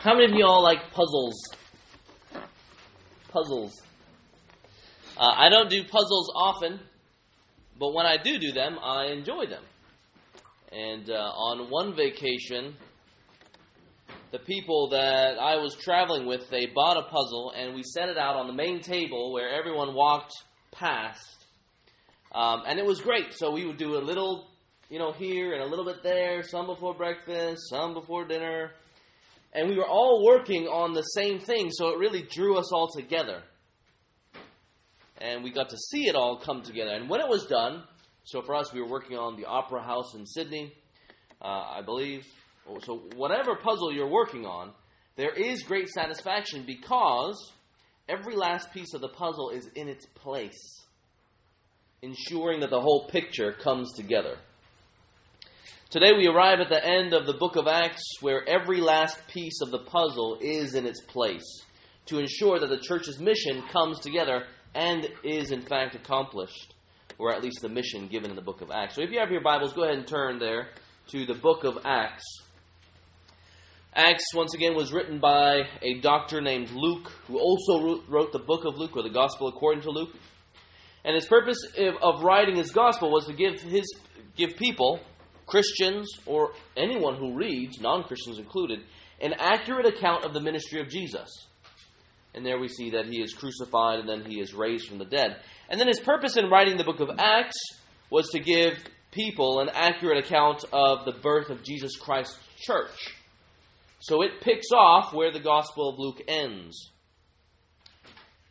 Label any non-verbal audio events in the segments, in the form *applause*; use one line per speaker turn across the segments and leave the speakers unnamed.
How many of you all like puzzles? Puzzles. Uh, I don't do puzzles often, but when I do do them, I enjoy them. And uh, on one vacation, the people that I was traveling with, they bought a puzzle, and we set it out on the main table where everyone walked past. Um, and it was great. So we would do a little, you know, here and a little bit there, some before breakfast, some before dinner. And we were all working on the same thing, so it really drew us all together. And we got to see it all come together. And when it was done, so for us, we were working on the Opera House in Sydney, uh, I believe. So whatever puzzle you're working on, there is great satisfaction because every last piece of the puzzle is in its place, ensuring that the whole picture comes together. Today we arrive at the end of the book of Acts where every last piece of the puzzle is in its place to ensure that the church's mission comes together and is in fact accomplished, or at least the mission given in the book of Acts. So if you have your Bibles, go ahead and turn there to the book of Acts. Acts, once again, was written by a doctor named Luke, who also wrote the book of Luke, or the Gospel according to Luke. And his purpose of writing his Gospel was to give his give people Christians, or anyone who reads, non Christians included, an accurate account of the ministry of Jesus. And there we see that he is crucified and then he is raised from the dead. And then his purpose in writing the book of Acts was to give people an accurate account of the birth of Jesus Christ's church. So it picks off where the Gospel of Luke ends.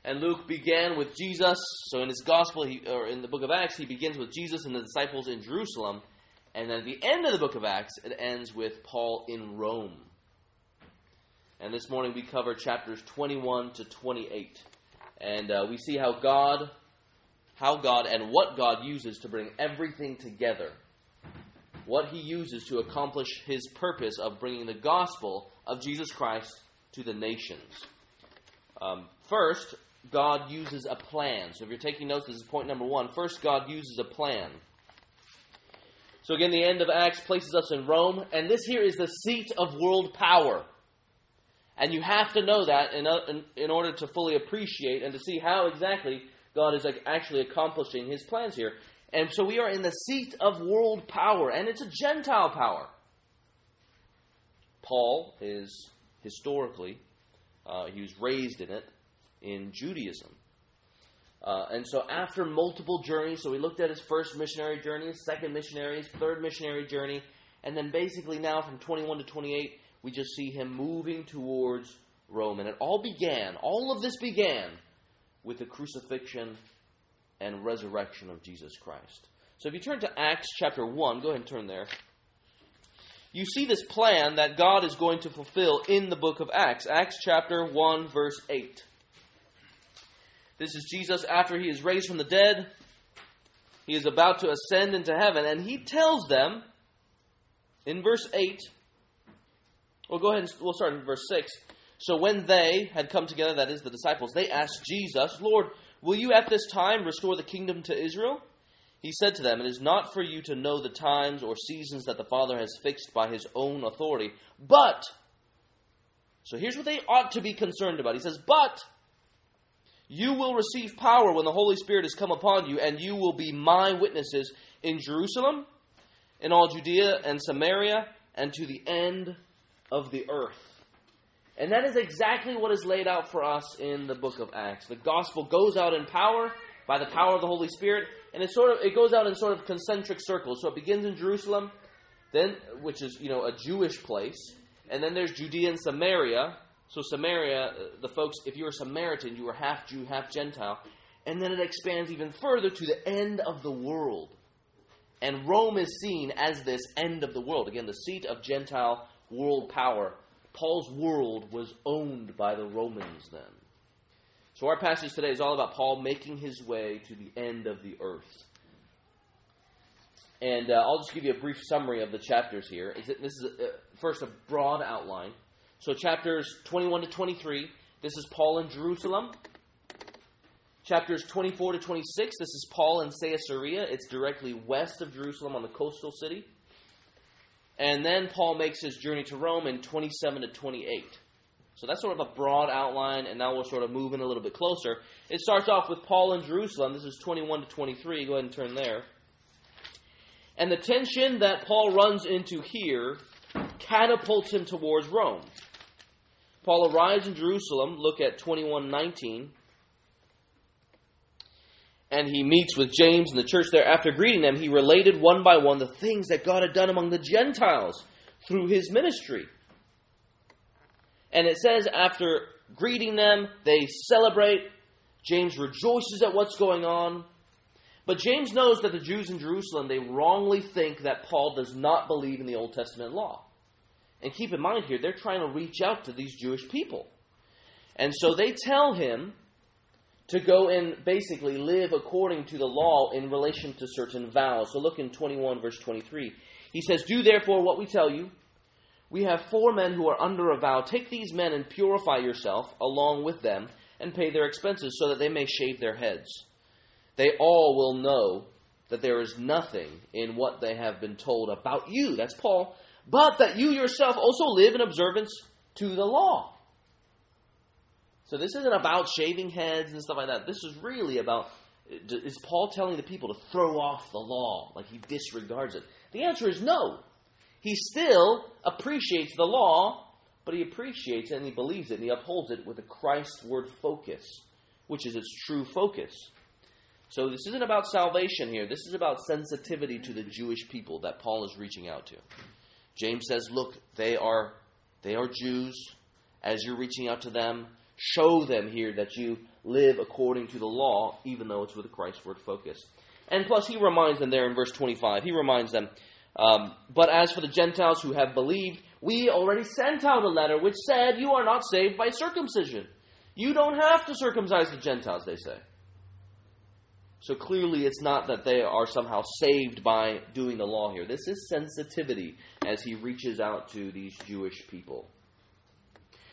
And Luke began with Jesus. So in his Gospel, he, or in the book of Acts, he begins with Jesus and the disciples in Jerusalem. And then at the end of the book of Acts, it ends with Paul in Rome. And this morning we cover chapters 21 to 28. And uh, we see how God, how God and what God uses to bring everything together. What he uses to accomplish his purpose of bringing the gospel of Jesus Christ to the nations. Um, first, God uses a plan. So if you're taking notes, this is point number one. First, God uses a plan. So again, the end of Acts places us in Rome, and this here is the seat of world power. And you have to know that in, in, in order to fully appreciate and to see how exactly God is like actually accomplishing his plans here. And so we are in the seat of world power, and it's a Gentile power. Paul is historically, uh, he was raised in it in Judaism. Uh, and so after multiple journeys, so we looked at his first missionary journey, his second missionary, his third missionary journey, and then basically now from 21 to 28, we just see him moving towards Rome. And it all began, all of this began with the crucifixion and resurrection of Jesus Christ. So if you turn to Acts chapter 1, go ahead and turn there. You see this plan that God is going to fulfill in the book of Acts. Acts chapter 1, verse 8. This is Jesus after he is raised from the dead. He is about to ascend into heaven, and he tells them in verse 8. Well, go ahead and we'll start in verse 6. So when they had come together, that is, the disciples, they asked Jesus, Lord, will you at this time restore the kingdom to Israel? He said to them, It is not for you to know the times or seasons that the Father has fixed by his own authority, but. So here's what they ought to be concerned about. He says, But you will receive power when the Holy Spirit has come upon you, and you will be my witnesses in Jerusalem, in all Judea and Samaria, and to the end of the earth. And that is exactly what is laid out for us in the book of Acts. The gospel goes out in power by the power of the Holy Spirit, and it sort of it goes out in sort of concentric circles. So it begins in Jerusalem, then which is you know a Jewish place, and then there's Judea and Samaria, so Samaria, the folks, if you were Samaritan, you were half Jew, half Gentile. And then it expands even further to the end of the world. And Rome is seen as this end of the world. Again, the seat of Gentile world power. Paul's world was owned by the Romans then. So our passage today is all about Paul making his way to the end of the earth. And uh, I'll just give you a brief summary of the chapters here. Is here. This is a, uh, first a broad outline. So, chapters 21 to 23, this is Paul in Jerusalem. Chapters 24 to 26, this is Paul in Caesarea. It's directly west of Jerusalem on the coastal city. And then Paul makes his journey to Rome in 27 to 28. So that's sort of a broad outline, and now we'll sort of move in a little bit closer. It starts off with Paul in Jerusalem. This is 21 to 23. Go ahead and turn there. And the tension that Paul runs into here catapults him towards Rome. Paul arrives in Jerusalem. Look at 21:19. And he meets with James and the church there. After greeting them, he related one by one the things that God had done among the Gentiles through his ministry. And it says, after greeting them, they celebrate. James rejoices at what's going on. But James knows that the Jews in Jerusalem, they wrongly think that Paul does not believe in the Old Testament law. And keep in mind here, they're trying to reach out to these Jewish people. And so they tell him to go and basically live according to the law in relation to certain vows. So look in 21, verse 23. He says, Do therefore what we tell you. We have four men who are under a vow. Take these men and purify yourself along with them and pay their expenses so that they may shave their heads. They all will know that there is nothing in what they have been told about you. That's Paul. But that you yourself also live in observance to the law. So this isn't about shaving heads and stuff like that. This is really about is Paul telling the people to throw off the law like he disregards it? The answer is no. He still appreciates the law, but he appreciates it and he believes it and he upholds it with a Christ-word focus, which is its true focus. So this isn't about salvation here. This is about sensitivity to the Jewish people that Paul is reaching out to. James says, "Look, they are they are Jews. As you're reaching out to them, show them here that you live according to the law, even though it's with a Christ-word focus." And plus, he reminds them there in verse 25. He reminds them um, but as for the Gentiles who have believed, we already sent out a letter which said, You are not saved by circumcision. You don't have to circumcise the Gentiles, they say. So clearly, it's not that they are somehow saved by doing the law here. This is sensitivity as he reaches out to these Jewish people.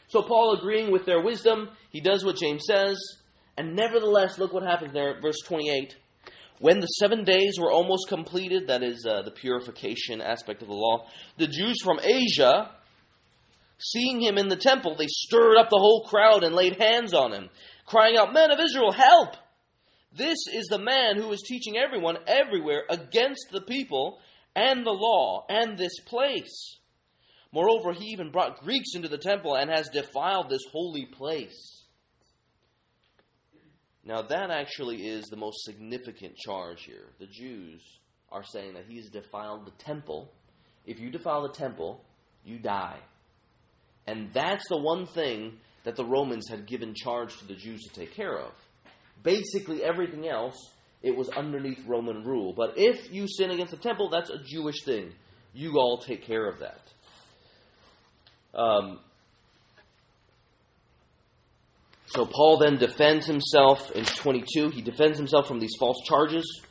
So, Paul, agreeing with their wisdom, he does what James says, and nevertheless, look what happens there, verse 28. When the seven days were almost completed, that is uh, the purification aspect of the law, the Jews from Asia, seeing him in the temple, they stirred up the whole crowd and laid hands on him, crying out, Men of Israel, help! This is the man who is teaching everyone everywhere against the people and the law and this place. Moreover, he even brought Greeks into the temple and has defiled this holy place. Now, that actually is the most significant charge here. The Jews are saying that he's defiled the temple. If you defile the temple, you die. And that's the one thing that the Romans had given charge to the Jews to take care of. Basically, everything else, it was underneath Roman rule. But if you sin against the temple, that's a Jewish thing. You all take care of that. Um, so Paul then defends himself in 22. He defends himself from these false charges.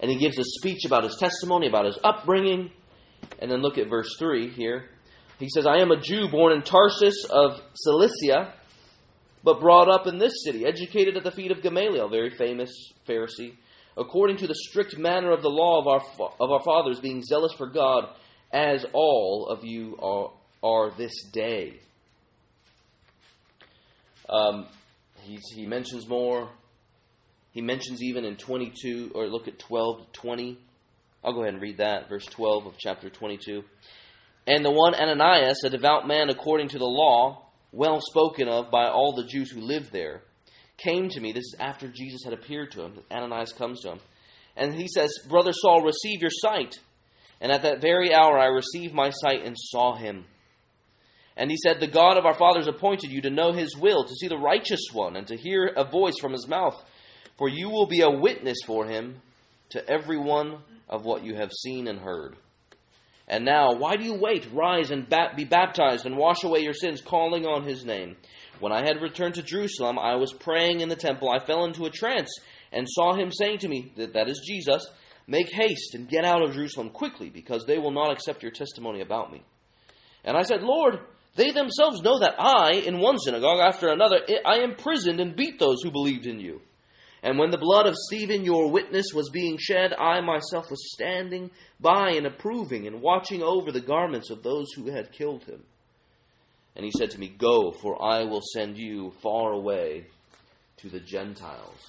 And he gives a speech about his testimony, about his upbringing. And then look at verse 3 here. He says, I am a Jew born in Tarsus of Cilicia, but brought up in this city, educated at the feet of Gamaliel, very famous Pharisee, according to the strict manner of the law of our, of our fathers, being zealous for God, as all of you are, are this day. Um, he mentions more. He mentions even in 22, or look at 12 to 20. I'll go ahead and read that, verse 12 of chapter 22. And the one Ananias, a devout man according to the law, well spoken of by all the Jews who lived there, came to me. This is after Jesus had appeared to him. Ananias comes to him. And he says, Brother Saul, receive your sight. And at that very hour I received my sight and saw him. And he said, The God of our fathers appointed you to know his will, to see the righteous one, and to hear a voice from his mouth. For you will be a witness for him to every one of what you have seen and heard. And now, why do you wait? Rise and be baptized and wash away your sins, calling on his name. When I had returned to Jerusalem, I was praying in the temple. I fell into a trance and saw him saying to me, that, that is Jesus, Make haste and get out of Jerusalem quickly, because they will not accept your testimony about me. And I said, Lord, they themselves know that I, in one synagogue after another, I imprisoned and beat those who believed in you. And when the blood of Stephen, your witness, was being shed, I myself was standing by and approving and watching over the garments of those who had killed him. And he said to me, Go, for I will send you far away to the Gentiles.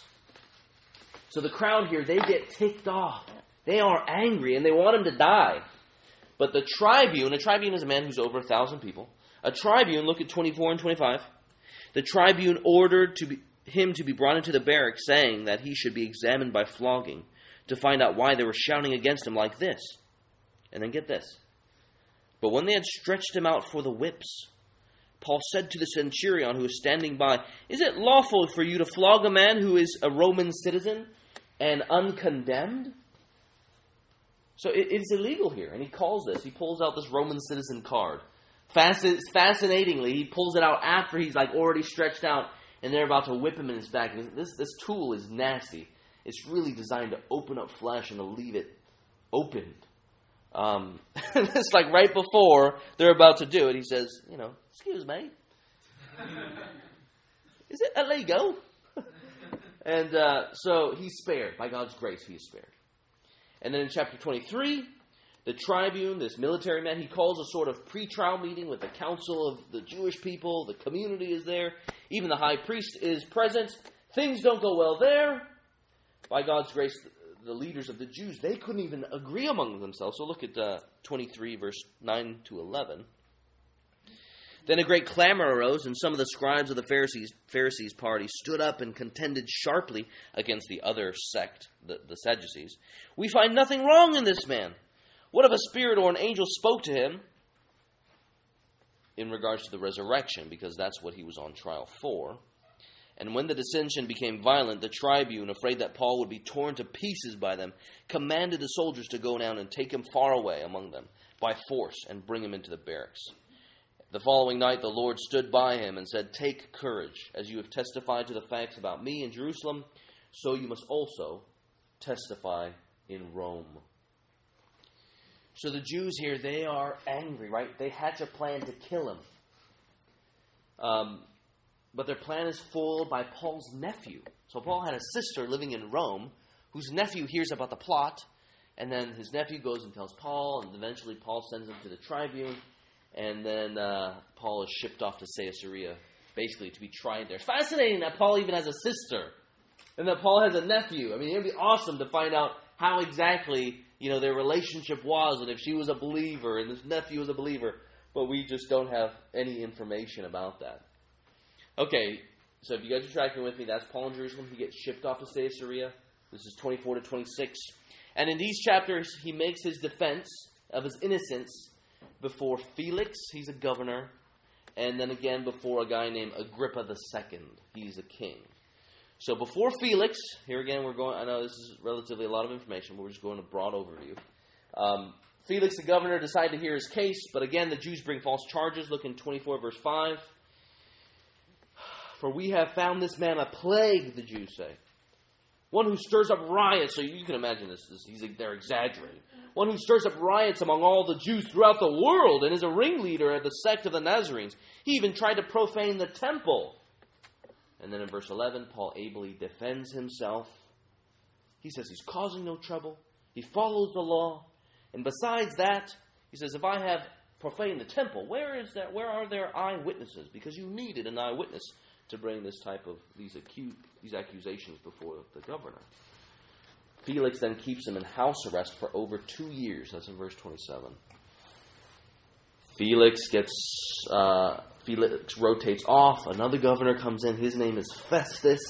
So the crowd here, they get ticked off. They are angry and they want him to die. But the tribune, a tribune is a man who's over a thousand people. A tribune, look at 24 and 25. The tribune ordered to be, him to be brought into the barracks, saying that he should be examined by flogging to find out why they were shouting against him like this. And then get this. But when they had stretched him out for the whips, Paul said to the centurion who was standing by, Is it lawful for you to flog a man who is a Roman citizen and uncondemned? So it, it's illegal here. And he calls this, he pulls out this Roman citizen card. Fasc- fascinatingly, he pulls it out after he's like already stretched out and they're about to whip him in his back. This, this tool is nasty. It's really designed to open up flesh and to leave it opened. Um, *laughs* it's like right before they're about to do it, he says, you know, excuse me. *laughs* Is it illegal? *laughs* and uh, so he's spared. By God's grace, he is spared. And then in chapter 23, the tribune, this military man, he calls a sort of pre-trial meeting with the council of the Jewish people. The community is there. Even the high priest is present. Things don't go well there. By God's grace, the leaders of the Jews, they couldn't even agree among themselves. So look at uh, 23, verse 9 to 11. Then a great clamor arose, and some of the scribes of the Pharisees, Pharisees party stood up and contended sharply against the other sect, the, the Sadducees. We find nothing wrong in this man. What if a spirit or an angel spoke to him in regards to the resurrection, because that's what he was on trial for? And when the dissension became violent, the tribune, afraid that Paul would be torn to pieces by them, commanded the soldiers to go down and take him far away among them by force and bring him into the barracks. The following night, the Lord stood by him and said, Take courage, as you have testified to the facts about me in Jerusalem, so you must also testify in Rome. So the Jews here, they are angry, right? They hatch a plan to kill him. Um, but their plan is foiled by Paul's nephew. So Paul had a sister living in Rome whose nephew hears about the plot, and then his nephew goes and tells Paul, and eventually Paul sends him to the tribune, and then uh, Paul is shipped off to Caesarea, basically to be tried there. It's fascinating that Paul even has a sister, and that Paul has a nephew. I mean, it would be awesome to find out how exactly you know their relationship was, and if she was a believer and his nephew was a believer. But we just don't have any information about that. Okay, so if you guys are tracking with me, that's Paul in Jerusalem. He gets shipped off to Caesarea. This is 24 to 26. And in these chapters, he makes his defense of his innocence before Felix, he's a governor, and then again before a guy named Agrippa II, he's a king. So before Felix, here again we're going, I know this is relatively a lot of information, we're just going a broad overview. Um, Felix, the governor, decided to hear his case, but again the Jews bring false charges. Look in 24 verse 5. For we have found this man a plague, the Jews say. One who stirs up riots. So you can imagine this. this he's, they're exaggerating. One who stirs up riots among all the Jews throughout the world and is a ringleader of the sect of the Nazarenes. He even tried to profane the temple. And then in verse 11, Paul ably defends himself. He says he's causing no trouble. He follows the law. And besides that, he says, if I have profaned the temple, where is that? Where are there eyewitnesses? Because you needed an eyewitness to bring this type of these acu- these accusations before the governor. Felix then keeps him in house arrest for over two years. That's in verse 27. Felix gets uh, Felix rotates off. Another governor comes in. His name is Festus.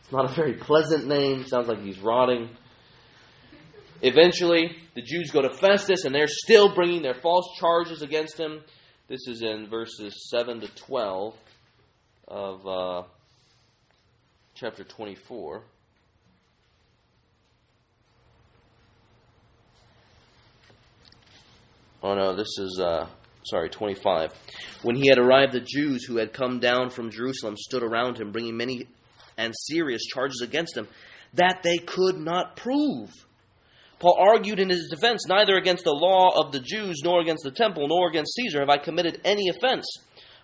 It's not a very pleasant name. Sounds like he's rotting. Eventually, the Jews go to Festus, and they're still bringing their false charges against him. This is in verses 7 to 12 of uh, chapter 24. Oh no, this is, uh, sorry, 25. When he had arrived, the Jews who had come down from Jerusalem stood around him, bringing many and serious charges against him that they could not prove. Paul argued in his defense, Neither against the law of the Jews, nor against the temple, nor against Caesar have I committed any offense.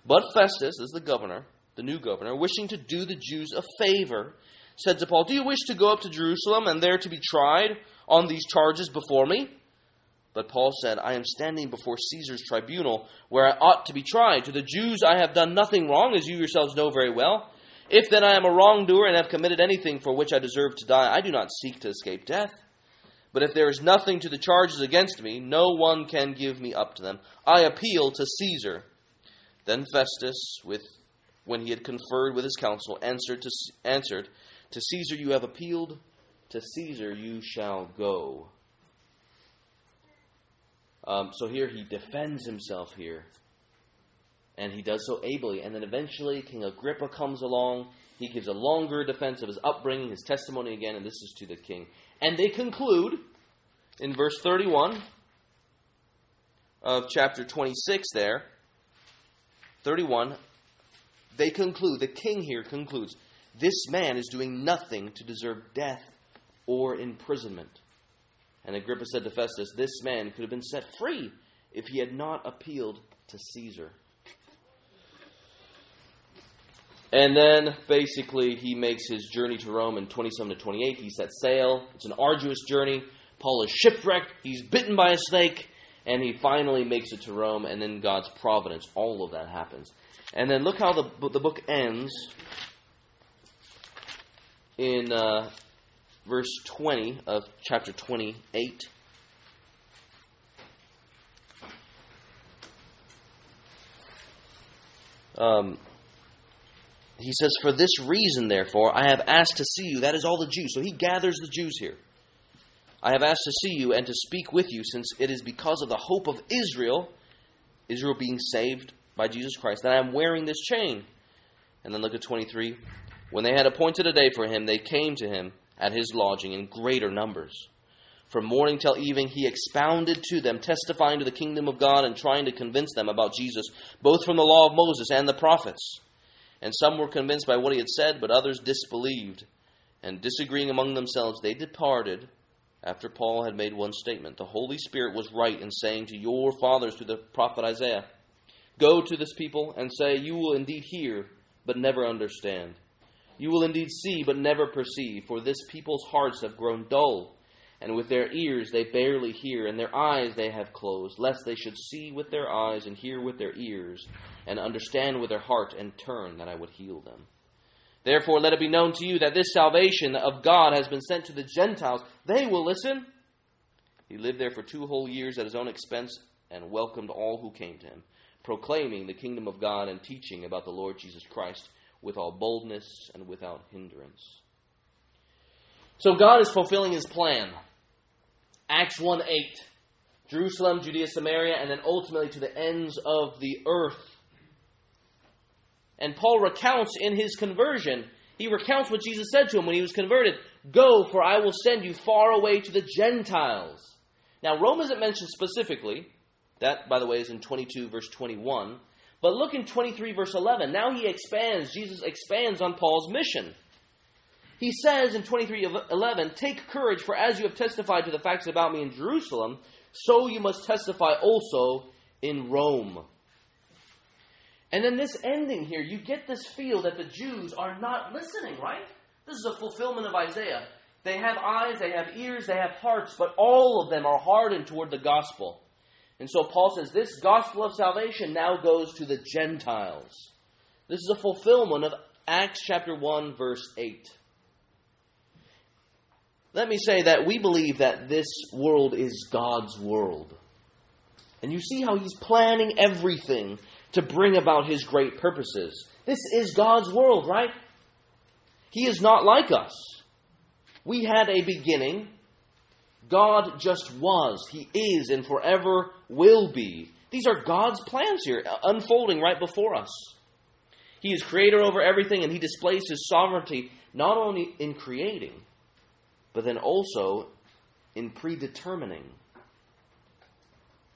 But Festus, as the governor, the new governor, wishing to do the Jews a favor, said to Paul, Do you wish to go up to Jerusalem and there to be tried on these charges before me? But Paul said, I am standing before Caesar's tribunal, where I ought to be tried. To the Jews I have done nothing wrong, as you yourselves know very well. If then I am a wrongdoer and have committed anything for which I deserve to die, I do not seek to escape death. But if there is nothing to the charges against me, no one can give me up to them. I appeal to Caesar. Then Festus, with, when he had conferred with his council, answered to, answered, To Caesar you have appealed, to Caesar you shall go. Um, so here he defends himself here. And he does so ably. And then eventually King Agrippa comes along. He gives a longer defense of his upbringing, his testimony again, and this is to the king. And they conclude in verse 31 of chapter 26 there. 31, they conclude, the king here concludes, this man is doing nothing to deserve death or imprisonment. And Agrippa said to Festus, This man could have been set free if he had not appealed to Caesar. And then basically he makes his journey to Rome in 27 to 28. He sets sail. It's an arduous journey. Paul is shipwrecked. He's bitten by a snake. And he finally makes it to Rome. And then God's providence, all of that happens. And then look how the, the book ends in uh, verse 20 of chapter 28. Um, he says, For this reason, therefore, I have asked to see you. That is all the Jews. So he gathers the Jews here. I have asked to see you and to speak with you, since it is because of the hope of Israel, Israel being saved by Jesus Christ, that I am wearing this chain. And then look at 23. When they had appointed a day for him, they came to him at his lodging in greater numbers. From morning till evening, he expounded to them, testifying to the kingdom of God and trying to convince them about Jesus, both from the law of Moses and the prophets. And some were convinced by what he had said, but others disbelieved. And disagreeing among themselves, they departed after Paul had made one statement. The Holy Spirit was right in saying to your fathers, through the prophet Isaiah, Go to this people and say, You will indeed hear, but never understand. You will indeed see, but never perceive, for this people's hearts have grown dull, and with their ears they barely hear, and their eyes they have closed, lest they should see with their eyes, and hear with their ears, and understand with their heart, and turn, that I would heal them. Therefore, let it be known to you that this salvation of God has been sent to the Gentiles. They will listen. He lived there for two whole years at his own expense and welcomed all who came to him, proclaiming the kingdom of God and teaching about the Lord Jesus Christ with all boldness and without hindrance. So God is fulfilling his plan. Acts 1 8. Jerusalem, Judea, Samaria, and then ultimately to the ends of the earth. And Paul recounts in his conversion, he recounts what Jesus said to him when he was converted Go, for I will send you far away to the Gentiles. Now, Rome isn't mentioned specifically. That, by the way, is in 22, verse 21. But look in 23, verse 11. Now he expands, Jesus expands on Paul's mission. He says in 23, 11, Take courage, for as you have testified to the facts about me in Jerusalem, so you must testify also in Rome. And then this ending here, you get this feel that the Jews are not listening, right? This is a fulfillment of Isaiah. They have eyes, they have ears, they have hearts, but all of them are hardened toward the gospel. And so Paul says this gospel of salvation now goes to the Gentiles. This is a fulfillment of Acts chapter 1, verse 8. Let me say that we believe that this world is God's world. And you see how he's planning everything to bring about his great purposes. This is God's world, right? He is not like us. We had a beginning, God just was, He is, and forever will be. These are God's plans here, uh, unfolding right before us. He is creator over everything, and He displays His sovereignty not only in creating, but then also in predetermining.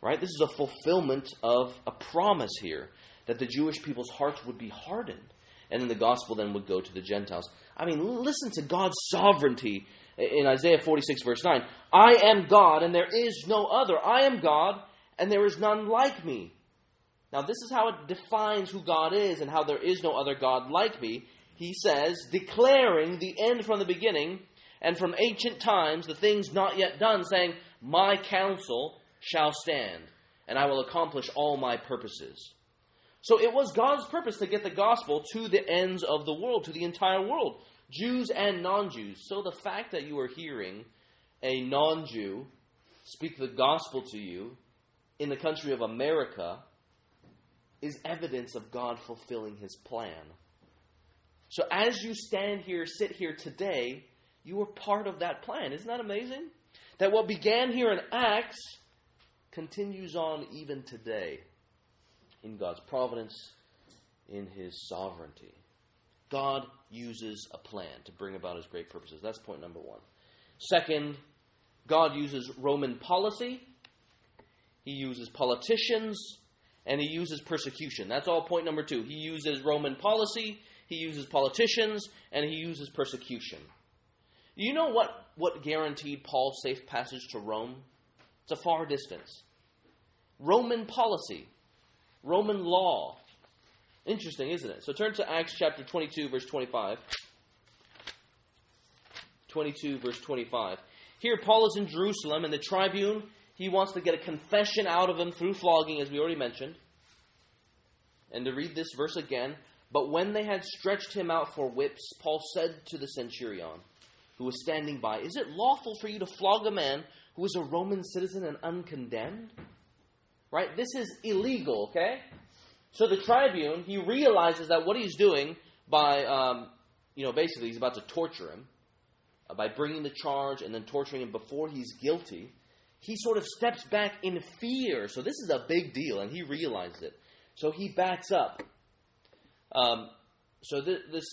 Right? This is a fulfillment of a promise here that the Jewish people's hearts would be hardened, and then the gospel then would go to the Gentiles. I mean, listen to God's sovereignty in Isaiah 46, verse 9 I am God, and there is no other. I am God, and there is none like me. Now, this is how it defines who God is and how there is no other God like me. He says, declaring the end from the beginning and from ancient times, the things not yet done, saying, My counsel shall stand, and I will accomplish all my purposes. So it was God's purpose to get the gospel to the ends of the world, to the entire world, Jews and non Jews. So the fact that you are hearing a non Jew speak the gospel to you in the country of America is evidence of God fulfilling his plan. So as you stand here, sit here today, you are part of that plan. Isn't that amazing? That what began here in Acts continues on even today in God's providence, in his sovereignty. God uses a plan to bring about his great purposes. That's point number one. Second, God uses Roman policy, he uses politicians, and he uses persecution. That's all point number two. He uses Roman policy, he uses politicians, and he uses persecution. You know what, what guaranteed Paul's safe passage to Rome? It's a far distance. Roman policy, Roman law. Interesting, isn't it? So turn to Acts chapter 22, verse 25. 22, verse 25. Here, Paul is in Jerusalem, and the tribune, he wants to get a confession out of him through flogging, as we already mentioned. And to read this verse again, but when they had stretched him out for whips, Paul said to the centurion, who was standing by, Is it lawful for you to flog a man who is a Roman citizen and uncondemned? Right? This is illegal, okay? So the tribune, he realizes that what he's doing by, um, you know, basically he's about to torture him uh, by bringing the charge and then torturing him before he's guilty. He sort of steps back in fear. So this is a big deal, and he realizes it. So he backs up. Um, so th- this,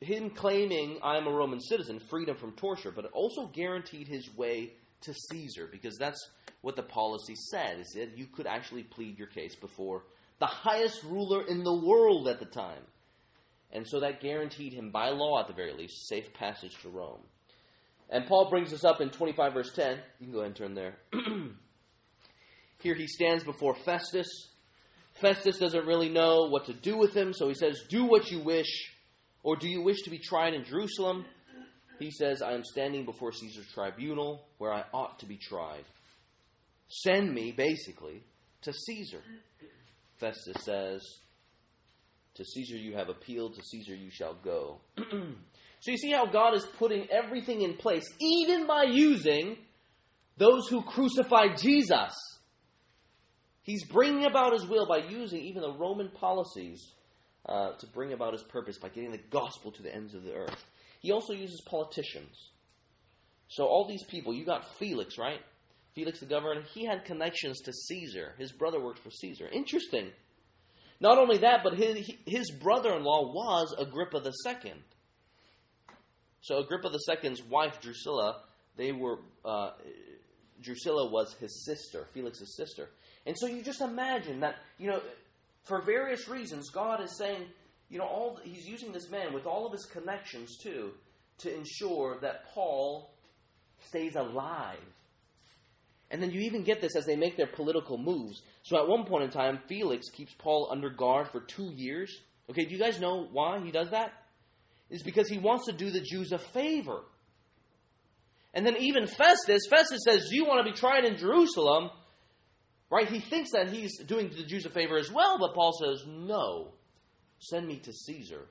him claiming I am a Roman citizen, freedom from torture, but it also guaranteed his way to Caesar because that's what the policy said. Is that you could actually plead your case before the highest ruler in the world at the time. And so that guaranteed him, by law at the very least, safe passage to Rome. And Paul brings this up in 25, verse 10. You can go ahead and turn there. *clears throat* Here he stands before Festus. Festus doesn't really know what to do with him, so he says, Do what you wish. Or do you wish to be tried in Jerusalem? He says, I am standing before Caesar's tribunal where I ought to be tried. Send me, basically, to Caesar. Festus says, To Caesar you have appealed, to Caesar you shall go. *clears throat* so you see how God is putting everything in place, even by using those who crucified Jesus. He's bringing about his will by using even the Roman policies uh, to bring about his purpose by getting the gospel to the ends of the earth. He also uses politicians. So, all these people, you got Felix, right? Felix the governor, he had connections to Caesar. His brother worked for Caesar. Interesting. Not only that, but his, his brother in law was Agrippa II. So, Agrippa II's wife, Drusilla, they were, uh, Drusilla was his sister, Felix's sister. And so you just imagine that, you know, for various reasons, God is saying, you know, all he's using this man with all of his connections too to ensure that Paul stays alive. And then you even get this as they make their political moves. So at one point in time, Felix keeps Paul under guard for two years. Okay, do you guys know why he does that? It's because he wants to do the Jews a favor. And then even Festus, Festus says, Do you want to be tried in Jerusalem? Right? He thinks that he's doing the Jews a favor as well, but Paul says, no, send me to Caesar.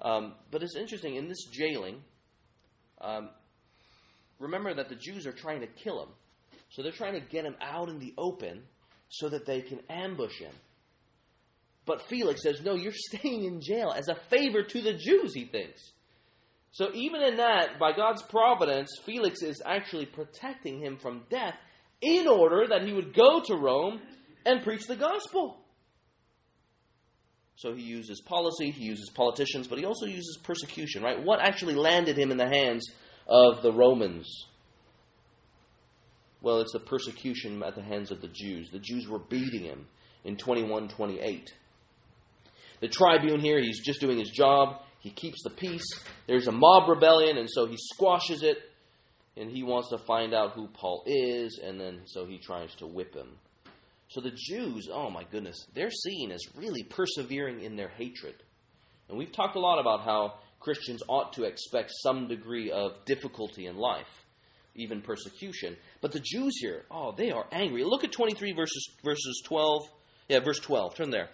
Um, but it's interesting, in this jailing, um, remember that the Jews are trying to kill him. So they're trying to get him out in the open so that they can ambush him. But Felix says, no, you're *laughs* staying in jail as a favor to the Jews, he thinks. So even in that, by God's providence, Felix is actually protecting him from death in order that he would go to Rome and preach the gospel. So he uses policy, he uses politicians, but he also uses persecution, right? What actually landed him in the hands of the Romans? Well, it's the persecution at the hands of the Jews. The Jews were beating him in 21 28. The tribune here, he's just doing his job. He keeps the peace. There's a mob rebellion, and so he squashes it and he wants to find out who Paul is, and then so he tries to whip him. So the Jews, oh my goodness, they're seen as really persevering in their hatred. And we've talked a lot about how Christians ought to expect some degree of difficulty in life. even persecution. But the Jews here, oh, they are angry. Look at 23 verses, verses 12. Yeah, verse 12. Turn there.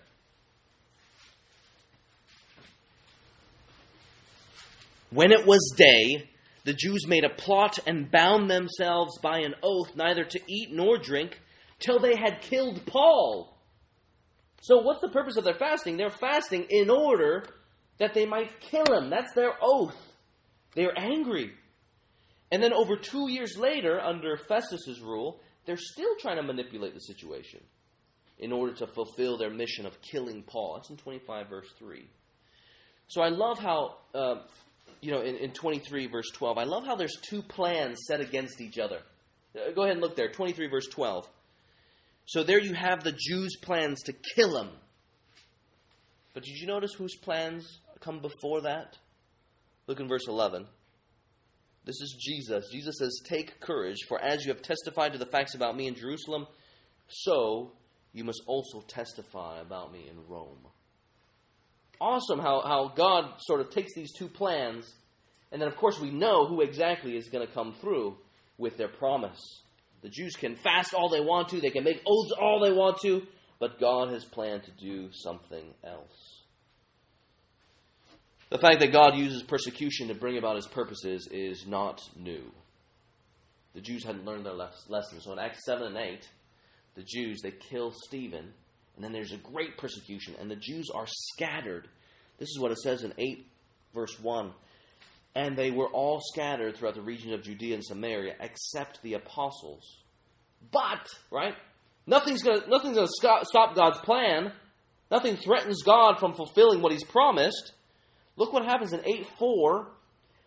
When it was day, the Jews made a plot and bound themselves by an oath neither to eat nor drink till they had killed Paul. So, what's the purpose of their fasting? They're fasting in order that they might kill him. That's their oath. They're angry. And then, over two years later, under Festus's rule, they're still trying to manipulate the situation in order to fulfill their mission of killing Paul. That's in 25, verse 3. So, I love how, uh, you know, in, in 23, verse 12, I love how there's two plans set against each other. Uh, go ahead and look there, 23, verse 12. So there you have the Jews' plans to kill him. But did you notice whose plans come before that? Look in verse 11. This is Jesus. Jesus says, Take courage, for as you have testified to the facts about me in Jerusalem, so you must also testify about me in Rome. Awesome how, how God sort of takes these two plans, and then, of course, we know who exactly is going to come through with their promise. The Jews can fast all they want to, they can make oaths all they want to, but God has planned to do something else. The fact that God uses persecution to bring about his purposes is not new. The Jews hadn't learned their lesson. So in Acts 7 and 8, the Jews, they kill Stephen, and then there's a great persecution, and the Jews are scattered. This is what it says in 8, verse 1. And they were all scattered throughout the region of Judea and Samaria, except the apostles. But, right? Nothing's going nothing's to stop God's plan. Nothing threatens God from fulfilling what He's promised. Look what happens in 8 4.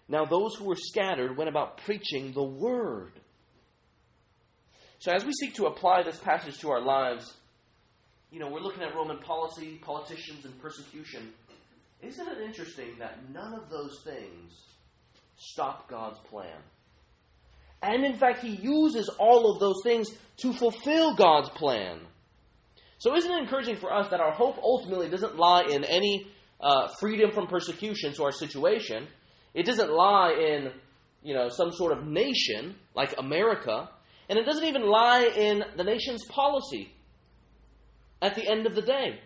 Now those who were scattered went about preaching the word. So as we seek to apply this passage to our lives, you know, we're looking at Roman policy, politicians, and persecution. Isn't it interesting that none of those things stop God's plan. And in fact, he uses all of those things to fulfill God's plan. So, isn't it encouraging for us that our hope ultimately doesn't lie in any uh, freedom from persecution to our situation? It doesn't lie in, you know, some sort of nation like America, and it doesn't even lie in the nation's policy. At the end of the day,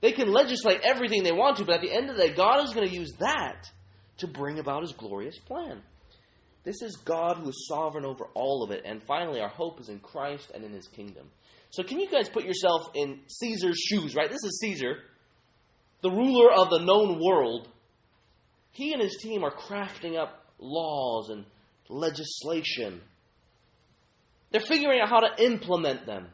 they can legislate everything they want to, but at the end of the day, God is going to use that to bring about his glorious plan. This is God who is sovereign over all of it. And finally, our hope is in Christ and in his kingdom. So, can you guys put yourself in Caesar's shoes, right? This is Caesar, the ruler of the known world. He and his team are crafting up laws and legislation. They're figuring out how to implement them.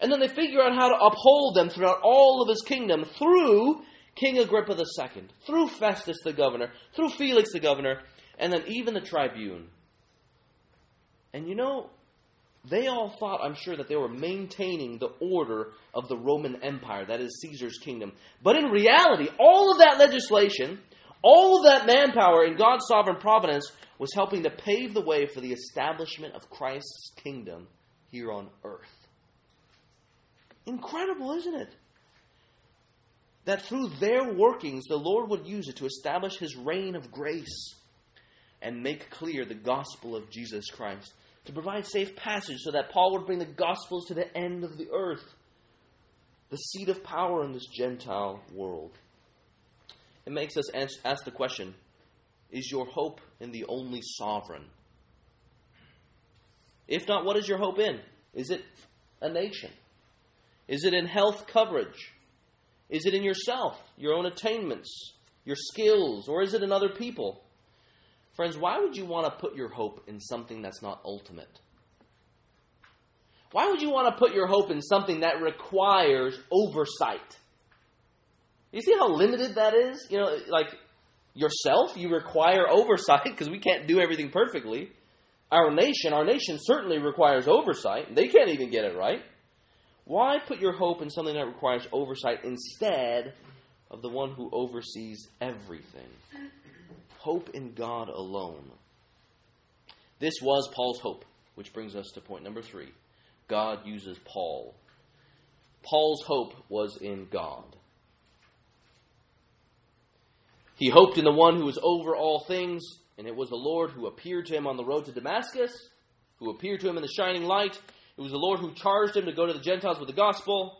And then they figure out how to uphold them throughout all of his kingdom through King Agrippa II, through Festus the governor, through Felix the governor, and then even the tribune. And you know, they all thought, I'm sure, that they were maintaining the order of the Roman Empire, that is Caesar's kingdom. But in reality, all of that legislation, all of that manpower in God's sovereign providence was helping to pave the way for the establishment of Christ's kingdom here on earth. Incredible, isn't it? that through their workings the Lord would use it to establish his reign of grace and make clear the gospel of Jesus Christ, to provide safe passage so that Paul would bring the gospels to the end of the earth, the seat of power in this Gentile world. It makes us ask the question Is your hope in the only sovereign? If not, what is your hope in? Is it a nation? Is it in health coverage? Is it in yourself, your own attainments, your skills, or is it in other people? Friends, why would you want to put your hope in something that's not ultimate? Why would you want to put your hope in something that requires oversight? You see how limited that is? You know, like yourself, you require oversight because we can't do everything perfectly. Our nation, our nation certainly requires oversight. They can't even get it right. Why put your hope in something that requires oversight instead of the one who oversees everything? Hope in God alone. This was Paul's hope, which brings us to point number three. God uses Paul. Paul's hope was in God. He hoped in the one who was over all things, And it was the Lord who appeared to him on the road to Damascus, who appeared to him in the shining light. It was the Lord who charged him to go to the Gentiles with the gospel.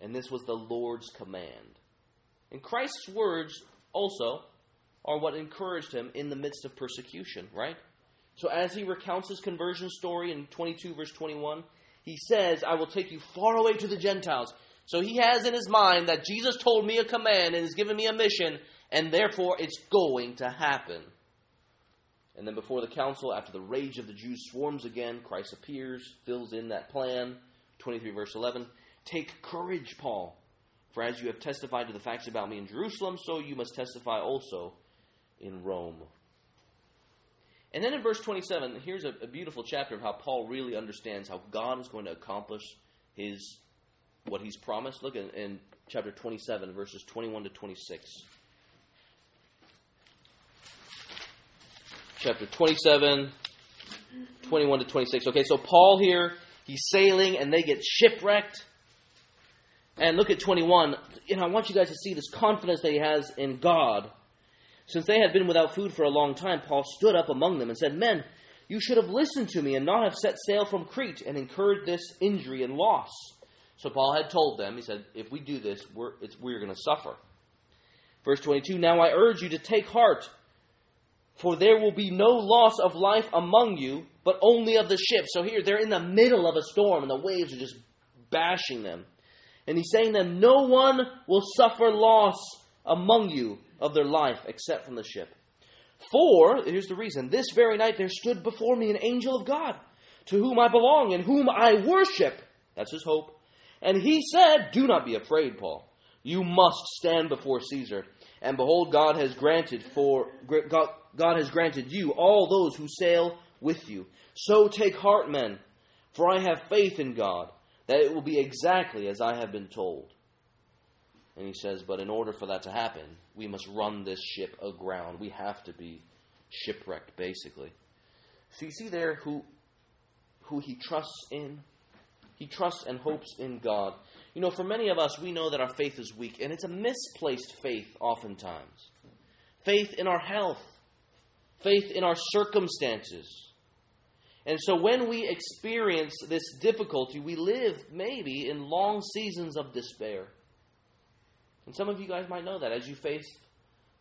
And this was the Lord's command. And Christ's words also are what encouraged him in the midst of persecution, right? So as he recounts his conversion story in 22, verse 21, he says, I will take you far away to the Gentiles. So he has in his mind that Jesus told me a command and has given me a mission, and therefore it's going to happen. And then before the council, after the rage of the Jews swarms again, Christ appears, fills in that plan. 23, verse 11. Take courage, Paul, for as you have testified to the facts about me in Jerusalem, so you must testify also in Rome. And then in verse 27, here's a, a, beautiful chapter of how Paul really understands how God is going to accomplish his what he's promised. Look in, in chapter 27, verses 21 to 26. Chapter 27, 21 to 26. Okay, so Paul here, he's sailing and they get shipwrecked. And look at 21. You know, I want you guys to see this confidence that he has in God since they had been without food for a long time, Paul stood up among them and said, Men, you should have listened to me and not have set sail from Crete and incurred this injury and loss. So Paul had told them, he said, If we do this, we're, we're going to suffer. Verse 22 Now I urge you to take heart, for there will be no loss of life among you, but only of the ship. So here, they're in the middle of a storm, and the waves are just bashing them. And he's saying that no one will suffer loss among you of their life except from the ship. For, here's the reason, this very night there stood before me an angel of God, to whom I belong and whom I worship. That's his hope. And he said, Do not be afraid, Paul. You must stand before Caesar. And behold, God has granted for God, has granted you all those who sail with you. So take heart, men, for I have faith in God, that it will be exactly as I have been told. And he says, But in order for that to happen, we must run this ship aground. We have to be shipwrecked, basically. So you see there who, who he trusts in. He trusts and hopes in God. You know, for many of us, we know that our faith is weak, and it's a misplaced faith oftentimes. Faith in our health, faith in our circumstances. And so when we experience this difficulty, we live maybe in long seasons of despair. And some of you guys might know that as you face,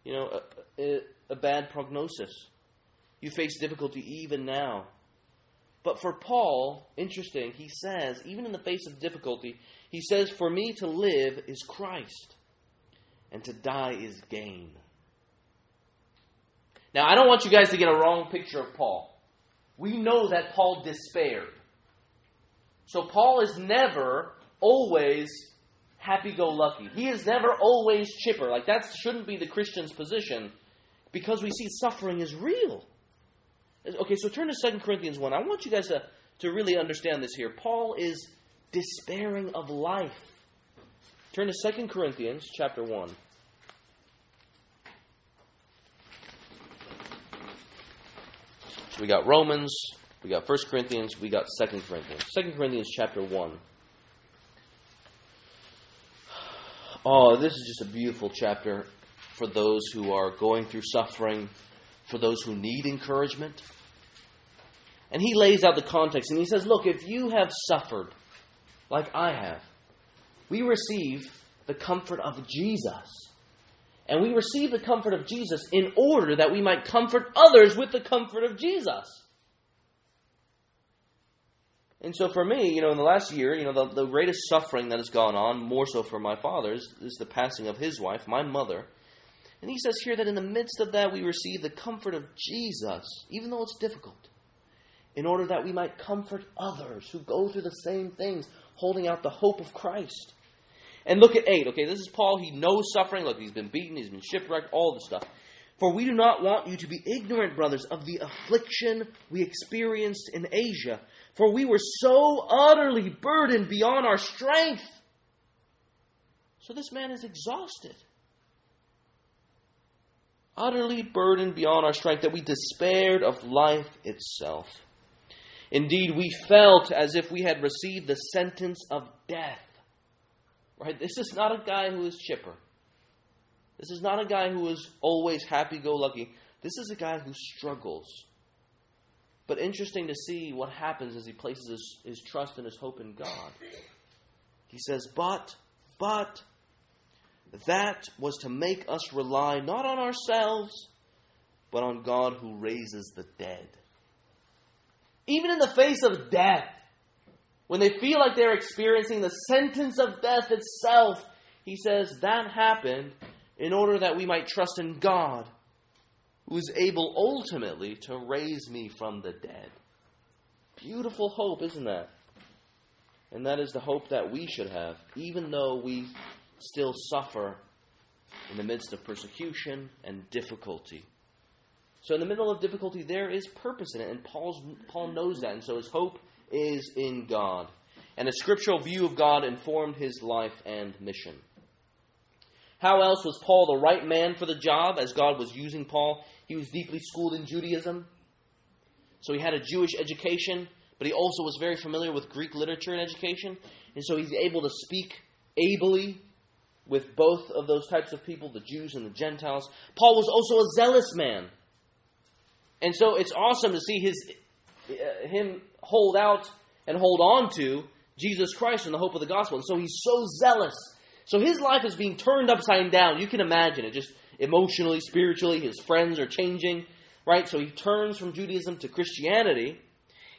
you know, a, a, a bad prognosis. You face difficulty even now. But for Paul, interesting, he says, even in the face of difficulty, he says, For me to live is Christ, and to die is gain. Now, I don't want you guys to get a wrong picture of Paul. We know that Paul despaired. So, Paul is never always happy go lucky. He is never always chipper. Like that shouldn't be the Christian's position because we see suffering is real. Okay, so turn to 2 Corinthians 1. I want you guys to, to really understand this here. Paul is despairing of life. Turn to 2 Corinthians chapter 1. So we got Romans, we got 1 Corinthians, we got 2 Corinthians. 2 Corinthians chapter 1. Oh, this is just a beautiful chapter for those who are going through suffering, for those who need encouragement. And he lays out the context and he says, Look, if you have suffered like I have, we receive the comfort of Jesus. And we receive the comfort of Jesus in order that we might comfort others with the comfort of Jesus. And so for me, you know, in the last year, you know, the, the greatest suffering that has gone on, more so for my father, is, is the passing of his wife, my mother. And he says here that in the midst of that, we receive the comfort of Jesus, even though it's difficult, in order that we might comfort others who go through the same things, holding out the hope of Christ. And look at 8. Okay, this is Paul. He knows suffering. Look, he's been beaten, he's been shipwrecked, all this stuff. For we do not want you to be ignorant, brothers, of the affliction we experienced in Asia for we were so utterly burdened beyond our strength. So this man is exhausted. Utterly burdened beyond our strength that we despaired of life itself. Indeed, we felt as if we had received the sentence of death. Right? This is not a guy who is chipper. This is not a guy who is always happy go lucky. This is a guy who struggles. But interesting to see what happens as he places his, his trust and his hope in God. He says, But, but, that was to make us rely not on ourselves, but on God who raises the dead. Even in the face of death, when they feel like they're experiencing the sentence of death itself, he says that happened in order that we might trust in God, who is able ultimately to raise me from the dead. Beautiful hope, isn't that? And that is the hope that we should have, even though we still suffer in the midst of persecution and difficulty. So, in the middle of difficulty, there is purpose in it, and Paul's, Paul knows that, and so his hope is in God. And a scriptural view of God informed his life and mission. How else was Paul the right man for the job as God was using Paul? He was deeply schooled in Judaism, so he had a Jewish education, but he also was very familiar with Greek literature and education, and so he's able to speak ably with both of those types of people, the Jews and the Gentiles. Paul was also a zealous man. And so it's awesome to see his uh, him hold out and hold on to Jesus Christ and the hope of the gospel. And so he's so zealous. So his life is being turned upside down. You can imagine it just emotionally, spiritually, his friends are changing, right? So he turns from Judaism to Christianity.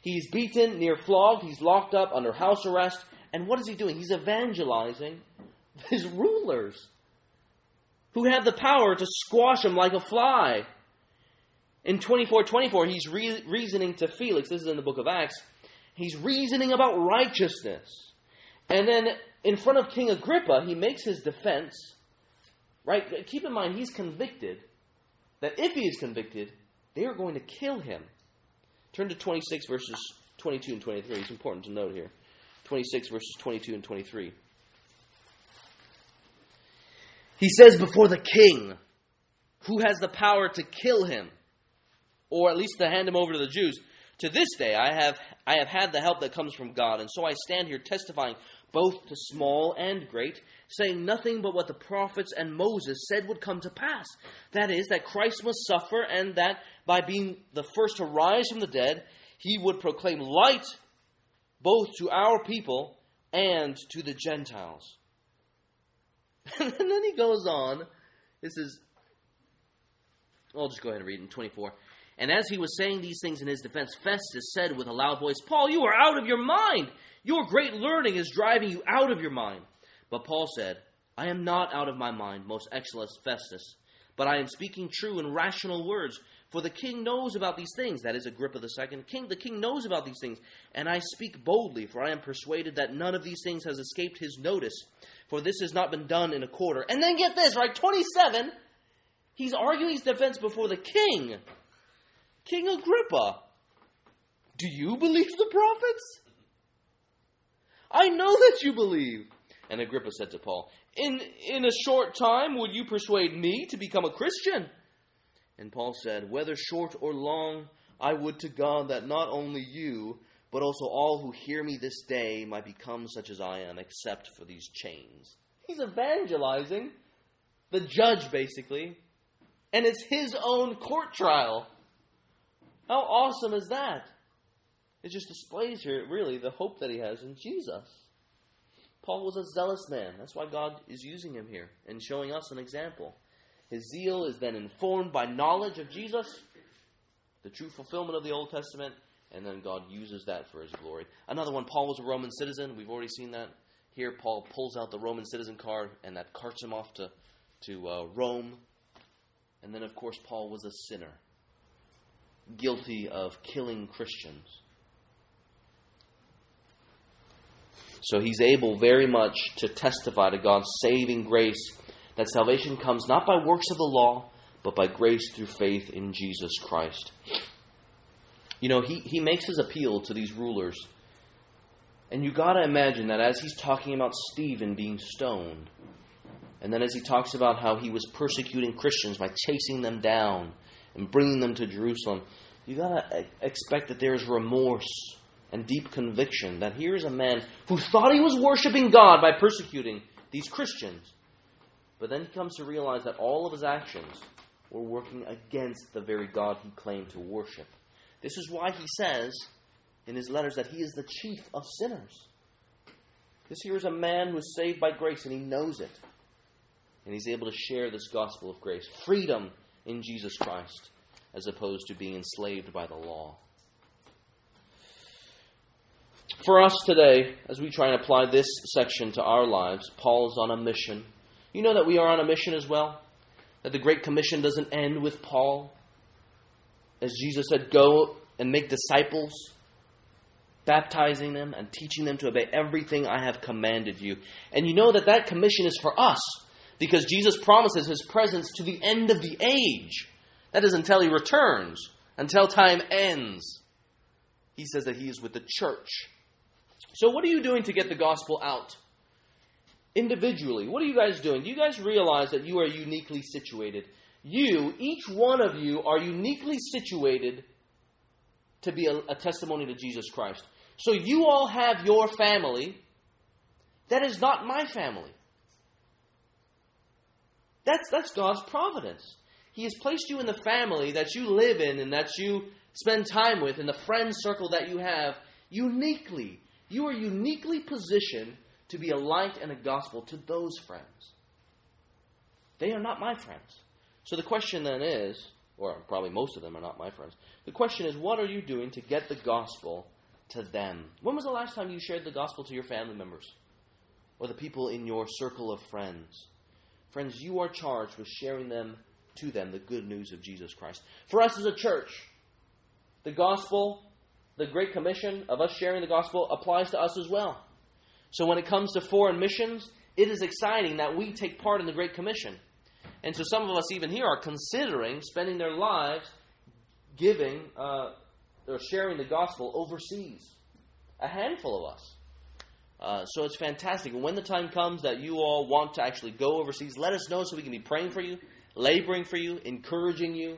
He's beaten, near flogged, he's locked up under house arrest. And what is he doing? He's evangelizing his rulers who have the power to squash him like a fly. In 24 24, he's re- reasoning to Felix. This is in the book of Acts. He's reasoning about righteousness. And then in front of King Agrippa, he makes his defense. Right? Keep in mind, he's convicted. That if he is convicted, they are going to kill him. Turn to 26 verses 22 and 23. It's important to note here. 26 verses 22 and 23. He says before the king, who has the power to kill him, or at least to hand him over to the Jews, to this day I have I have had the help that comes from God, and so I stand here testifying both to small and great, saying nothing but what the prophets and Moses said would come to pass. That is, that Christ must suffer, and that by being the first to rise from the dead, he would proclaim light both to our people and to the Gentiles. *laughs* and then he goes on. This is. I'll just go ahead and read in 24. And as he was saying these things in his defense, Festus said with a loud voice, Paul, you are out of your mind. Your great learning is driving you out of your mind. But Paul said, I am not out of my mind, most excellent Festus, but I am speaking true and rational words. For the king knows about these things. That is Agrippa the second. King, the king knows about these things, and I speak boldly, for I am persuaded that none of these things has escaped his notice. For this has not been done in a quarter. And then get this, right? Twenty-seven. He's arguing his defense before the king. King Agrippa, do you believe the prophets? I know that you believe. And Agrippa said to Paul, in, in a short time would you persuade me to become a Christian? And Paul said, Whether short or long, I would to God that not only you, but also all who hear me this day might become such as I am, except for these chains. He's evangelizing the judge, basically, and it's his own court trial. How awesome is that? It just displays here, really, the hope that he has in Jesus. Paul was a zealous man. That's why God is using him here and showing us an example. His zeal is then informed by knowledge of Jesus, the true fulfillment of the Old Testament, and then God uses that for his glory. Another one, Paul was a Roman citizen. We've already seen that. Here, Paul pulls out the Roman citizen card, and that carts him off to, to uh, Rome. And then, of course, Paul was a sinner guilty of killing Christians. So he's able very much to testify to God's saving grace that salvation comes not by works of the law, but by grace through faith in Jesus Christ. You know, he, he makes his appeal to these rulers. And you got to imagine that as he's talking about Stephen being stoned, and then as he talks about how he was persecuting Christians by chasing them down, and bringing them to Jerusalem, you gotta expect that there's remorse and deep conviction that here's a man who thought he was worshiping God by persecuting these Christians. But then he comes to realize that all of his actions were working against the very God he claimed to worship. This is why he says in his letters that he is the chief of sinners. This here is a man who is saved by grace and he knows it. And he's able to share this gospel of grace, freedom in Jesus Christ, as opposed to being enslaved by the law. For us today, as we try and apply this section to our lives, Paul is on a mission. You know that we are on a mission as well? That the Great Commission doesn't end with Paul. As Jesus said, go and make disciples, baptizing them and teaching them to obey everything I have commanded you. And you know that that commission is for us because Jesus promises his presence to the end of the age. That is until he returns, until time ends. He says that he is with the church. So, what are you doing to get the gospel out? Individually, what are you guys doing? Do you guys realize that you are uniquely situated? You, each one of you, are uniquely situated to be a, a testimony to Jesus Christ. So, you all have your family that is not my family. That's, that's God's providence. He has placed you in the family that you live in and that you spend time with, in the friend circle that you have, uniquely. You are uniquely positioned to be a light and a gospel to those friends. They are not my friends. So the question then is, or probably most of them are not my friends. The question is, what are you doing to get the gospel to them? When was the last time you shared the gospel to your family members or the people in your circle of friends? Friends, you are charged with sharing them to them the good news of Jesus Christ. For us as a church, the gospel the Great Commission of us sharing the gospel applies to us as well. So when it comes to foreign missions, it is exciting that we take part in the Great Commission. And so some of us even here are considering spending their lives giving uh, or sharing the gospel overseas. A handful of us. Uh, so it's fantastic. And when the time comes that you all want to actually go overseas, let us know so we can be praying for you, laboring for you, encouraging you.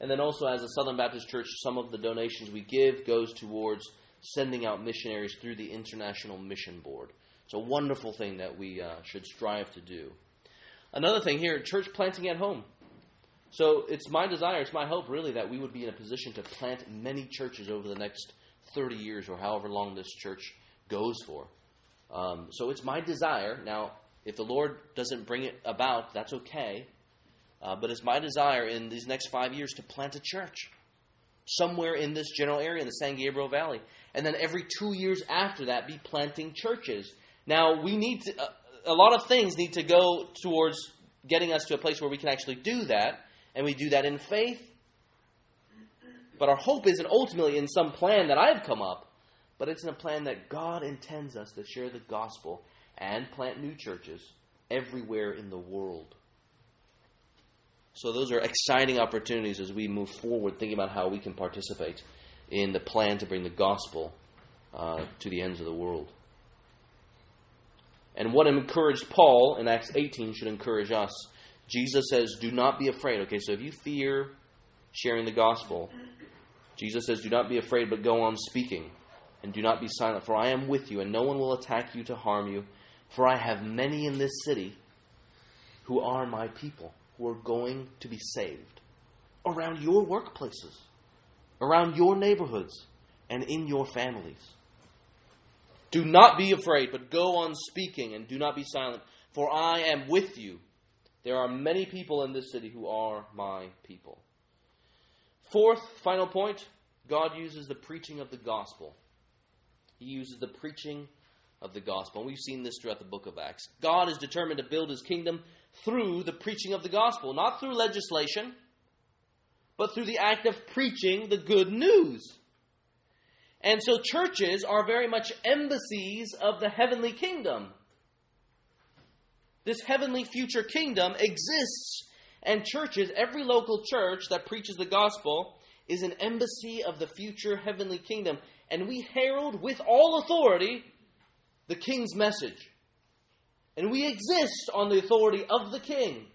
And then also, as a Southern Baptist Church, some of the donations we give goes towards sending out missionaries through the International Mission Board. It's a wonderful thing that we uh, should strive to do. Another thing here, church planting at home. So it's my desire, it's my hope really that we would be in a position to plant many churches over the next 30 years or however long this church goes for. Um, so it's my desire. Now, if the Lord doesn't bring it about, that's okay. Uh, but it's my desire in these next five years to plant a church somewhere in this general area in the San Gabriel Valley. And then every two years after that, be planting churches. Now, we need to, uh, a lot of things need to go towards getting us to a place where we can actually do that. And we do that in faith. But our hope isn't ultimately in some plan that I've come up, but it's in a plan that God intends us to share the gospel and plant new churches everywhere in the world. So those are exciting opportunities as we move forward, thinking about how we can participate in the plan to bring the gospel uh, to the ends of the world. And what encouraged Paul in Acts 18 should encourage us. Jesus says, Do not be afraid. Okay, so if you fear sharing the gospel, Jesus says, Do not be afraid, but go on speaking, and do not be silent, for I am with you, and no one will attack you to harm you. For I have many in this city who are my people who are going to be saved around your workplaces, around your neighborhoods, and in your families. Do not be afraid, but go on speaking and do not be silent, for I am with you. There are many people in this city who are my people. Fourth, final point God uses the preaching of the gospel. He uses the preaching of the gospel. And we've seen this throughout the book of Acts. God is determined to build his kingdom through the preaching of the gospel, not through legislation, but through the act of preaching the good news. And so churches are very much embassies of the heavenly kingdom. This heavenly future kingdom exists, and churches, every local church that preaches the gospel, is an embassy of the future heavenly kingdom. And we herald with all authority the king's message. And we exist on the authority of the king.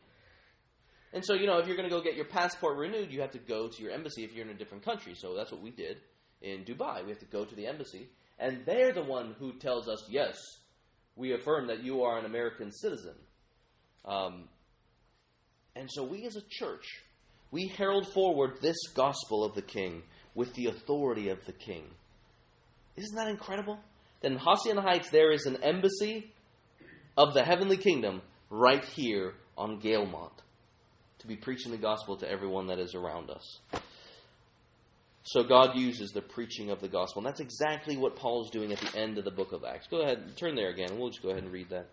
And so, you know, if you're going to go get your passport renewed, you have to go to your embassy if you're in a different country. So that's what we did in Dubai. We have to go to the embassy, and they're the one who tells us, yes, we affirm that you are an American citizen. Um, And so we as a church, we herald forward this gospel of the king with the authority of the king. Isn't that incredible? That in Hacienda Heights there is an embassy of the heavenly kingdom right here on Galemont to be preaching the gospel to everyone that is around us. So God uses the preaching of the gospel. And that's exactly what Paul is doing at the end of the book of Acts. Go ahead, and turn there again, we'll just go ahead and read that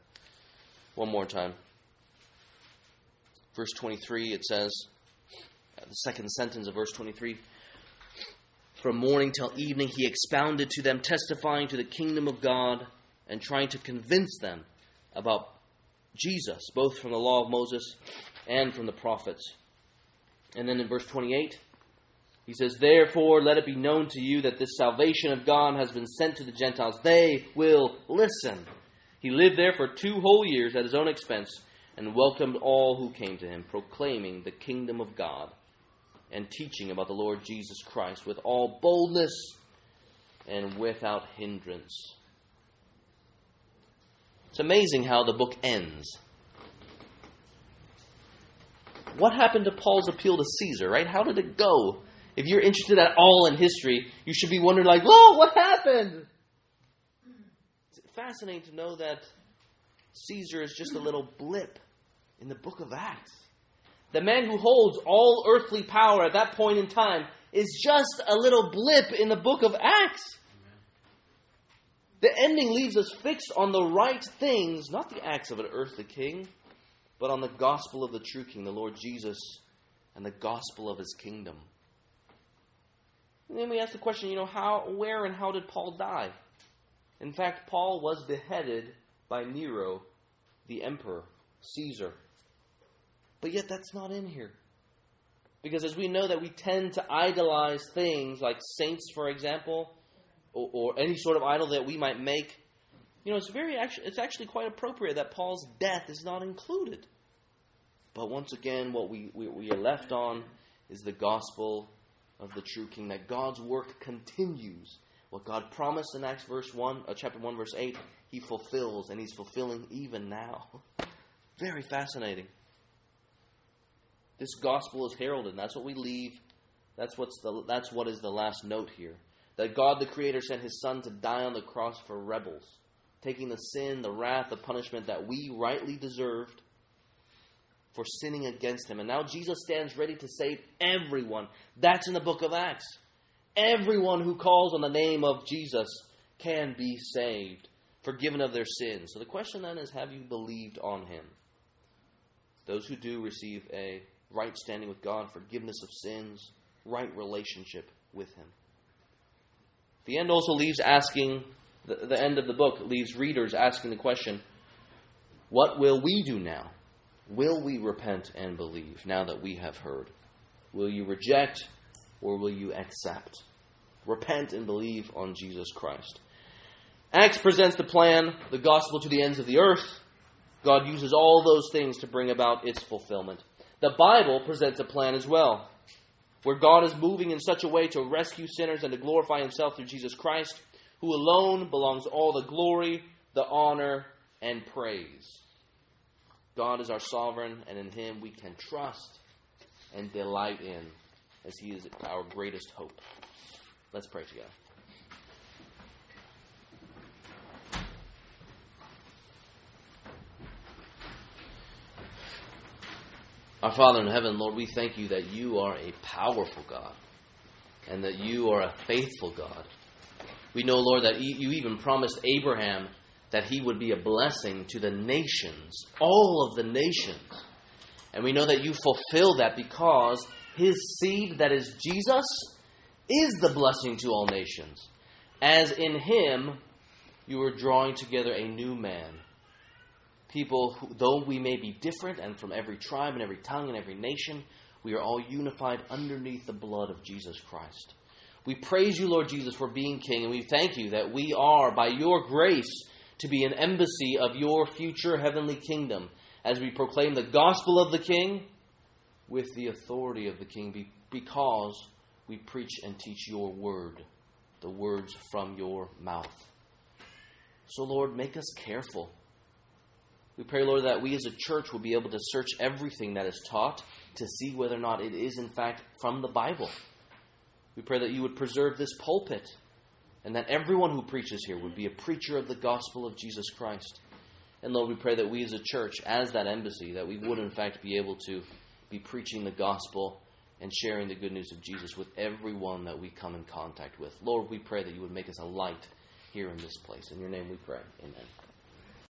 one more time. Verse 23, it says, the second sentence of verse 23 From morning till evening, he expounded to them, testifying to the kingdom of God and trying to convince them about Jesus, both from the law of Moses and from the prophets. And then in verse 28, he says, Therefore, let it be known to you that this salvation of God has been sent to the Gentiles. They will listen. He lived there for two whole years at his own expense and welcomed all who came to him, proclaiming the kingdom of God and teaching about the Lord Jesus Christ with all boldness and without hindrance. It's amazing how the book ends. What happened to Paul's appeal to Caesar, right? How did it go? If you're interested at all in history, you should be wondering, like, whoa, what happened? It's fascinating to know that Caesar is just a little blip in the book of Acts. The man who holds all earthly power at that point in time is just a little blip in the book of Acts. The ending leaves us fixed on the right things, not the acts of an earthly king, but on the gospel of the true king, the Lord Jesus, and the gospel of his kingdom. And then we ask the question, you know, how, where and how did Paul die? In fact, Paul was beheaded by Nero, the emperor, Caesar. But yet that's not in here. Because as we know that we tend to idolize things like saints, for example, or, or any sort of idol that we might make, you know, it's very actually it's actually quite appropriate that Paul's death is not included. But once again, what we, we, we are left on is the gospel of the true King, that God's work continues. What God promised in Acts verse one, uh, chapter one, verse eight, He fulfills, and He's fulfilling even now. *laughs* Very fascinating. This gospel is heralded. That's what we leave. That's what's the. That's what is the last note here. That God the Creator sent His Son to die on the cross for rebels, taking the sin, the wrath, the punishment that we rightly deserved for sinning against him. And now Jesus stands ready to save everyone. That's in the book of Acts. Everyone who calls on the name of Jesus can be saved, forgiven of their sins. So the question then is have you believed on him? Those who do receive a right standing with God, forgiveness of sins, right relationship with him. The end also leaves asking, the, the end of the book leaves readers asking the question what will we do now? Will we repent and believe now that we have heard? Will you reject or will you accept? Repent and believe on Jesus Christ. Acts presents the plan, the gospel to the ends of the earth. God uses all those things to bring about its fulfillment. The Bible presents a plan as well, where God is moving in such a way to rescue sinners and to glorify himself through Jesus Christ, who alone belongs all the glory, the honor, and praise. God is our sovereign, and in Him we can trust and delight in, as He is our greatest hope. Let's pray together. Our Father in heaven, Lord, we thank you that you are a powerful God and that you are a faithful God. We know, Lord, that you even promised Abraham that he would be a blessing to the nations, all of the nations. And we know that you fulfill that because his seed, that is Jesus, is the blessing to all nations. As in him you are drawing together a new man. People, who, though we may be different and from every tribe and every tongue and every nation, we are all unified underneath the blood of Jesus Christ. We praise you, Lord Jesus, for being King, and we thank you that we are, by your grace, to be an embassy of your future heavenly kingdom as we proclaim the gospel of the King with the authority of the King because we preach and teach your word, the words from your mouth. So, Lord, make us careful. We pray, Lord, that we as a church will be able to search everything that is taught to see whether or not it is, in fact, from the Bible. We pray that you would preserve this pulpit and that everyone who preaches here would be a preacher of the gospel of Jesus Christ. And Lord, we pray that we as a church, as that embassy, that we would in fact be able to be preaching the gospel and sharing the good news of Jesus with everyone that we come in contact with. Lord, we pray that you would make us a light here in this place. In your name we pray. Amen.